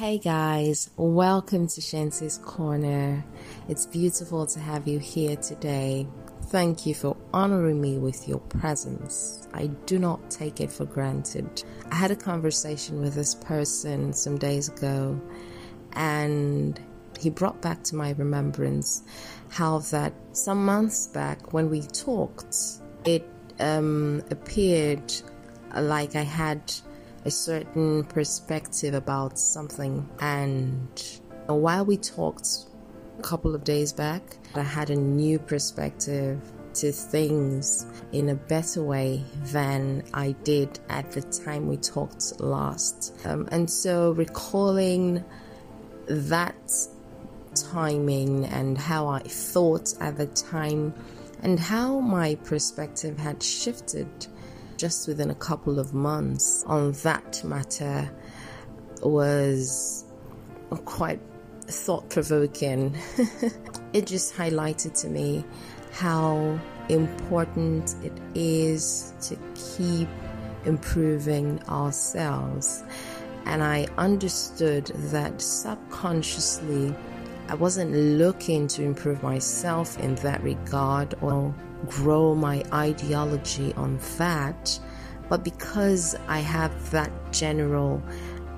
Hey guys, welcome to Shanti's Corner. It's beautiful to have you here today. Thank you for honoring me with your presence. I do not take it for granted. I had a conversation with this person some days ago, and he brought back to my remembrance how that some months back when we talked, it um, appeared like I had a certain perspective about something. And while we talked a couple of days back, I had a new perspective to things in a better way than I did at the time we talked last. Um, and so, recalling that timing and how I thought at the time and how my perspective had shifted just within a couple of months on that matter was quite thought provoking. it just highlighted to me how important it is to keep improving ourselves. And I understood that subconsciously I wasn't looking to improve myself in that regard or grow my ideology on that, but because I have that general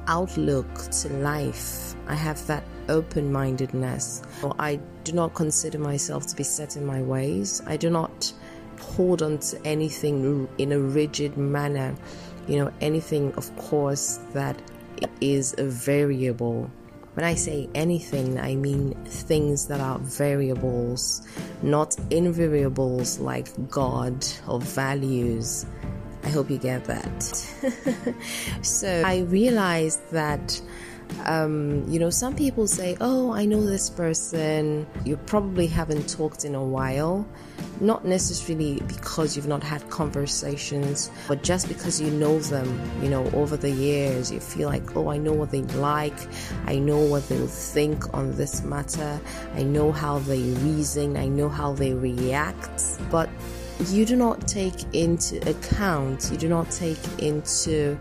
outlook to life, I have that open mindedness. I do not consider myself to be set in my ways. I do not hold on to anything in a rigid manner. You know, anything, of course, that is a variable when I say anything, I mean things that are variables, not invariables like God or values. I hope you get that. so I realized that um, you know, some people say, Oh, I know this person. You probably haven't talked in a while. Not necessarily because you've not had conversations, but just because you know them, you know, over the years. You feel like, Oh, I know what they like. I know what they'll think on this matter. I know how they reason. I know how they react. But you do not take into account, you do not take into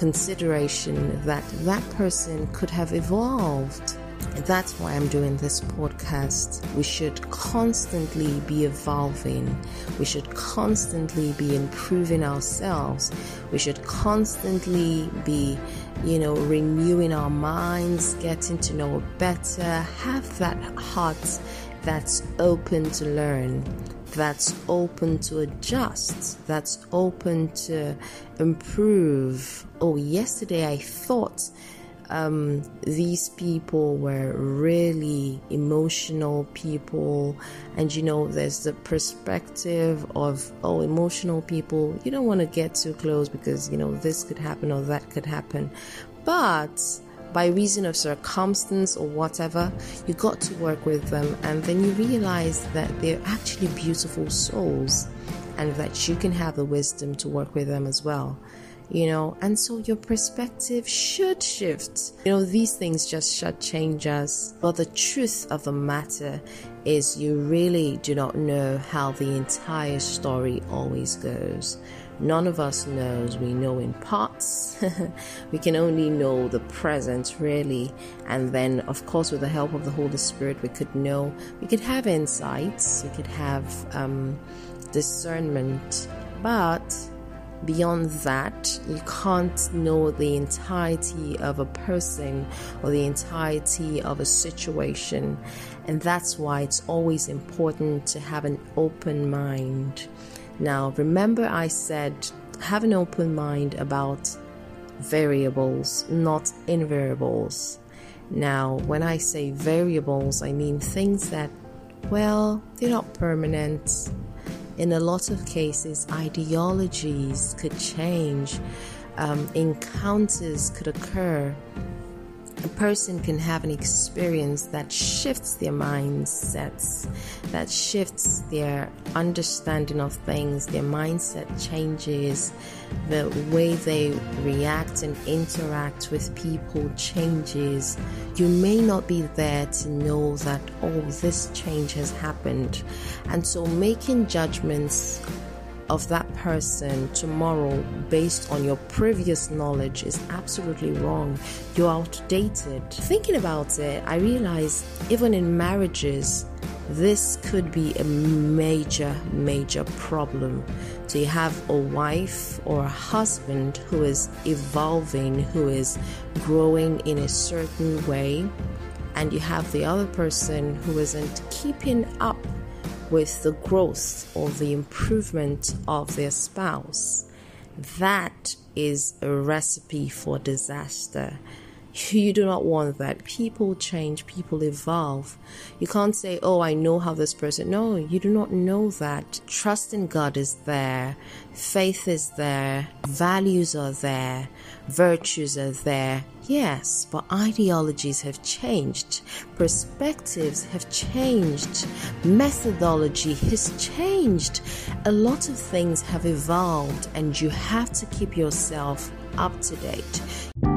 consideration that that person could have evolved. That's why I'm doing this podcast. We should constantly be evolving. We should constantly be improving ourselves. We should constantly be, you know, renewing our minds, getting to know better, have that heart that's open to learn that's open to adjust, that's open to improve. Oh, yesterday I thought um, these people were really emotional people, and you know, there's the perspective of oh, emotional people, you don't want to get too close because you know, this could happen or that could happen, but by reason of circumstance or whatever, you got to work with them, and then you realize that they're actually beautiful souls and that you can have the wisdom to work with them as well. You know, and so your perspective should shift. You know, these things just should change us. But the truth of the matter is, you really do not know how the entire story always goes. None of us knows. We know in parts. we can only know the present, really. And then, of course, with the help of the Holy Spirit, we could know, we could have insights, we could have um, discernment. But beyond that, you can't know the entirety of a person or the entirety of a situation. And that's why it's always important to have an open mind now, remember, I said have an open mind about variables, not invariables. Now, when I say variables, I mean things that, well, they're not permanent. In a lot of cases, ideologies could change, um, encounters could occur, a person can have an experience that shifts their mindsets, that shifts their understanding of things, their mindset changes, the way they react and interact with people changes. You may not be there to know that, oh, this change has happened. And so making judgments of that person tomorrow based on your previous knowledge is absolutely wrong. You're outdated. Thinking about it, I realize even in marriages, this could be a major, major problem. So you have a wife or a husband who is evolving, who is growing in a certain way, and you have the other person who isn't keeping up with the growth or the improvement of their spouse. That is a recipe for disaster. You do not want that. People change, people evolve. You can't say, Oh, I know how this person. No, you do not know that. Trust in God is there, faith is there, values are there, virtues are there. Yes, but ideologies have changed, perspectives have changed, methodology has changed. A lot of things have evolved, and you have to keep yourself up to date.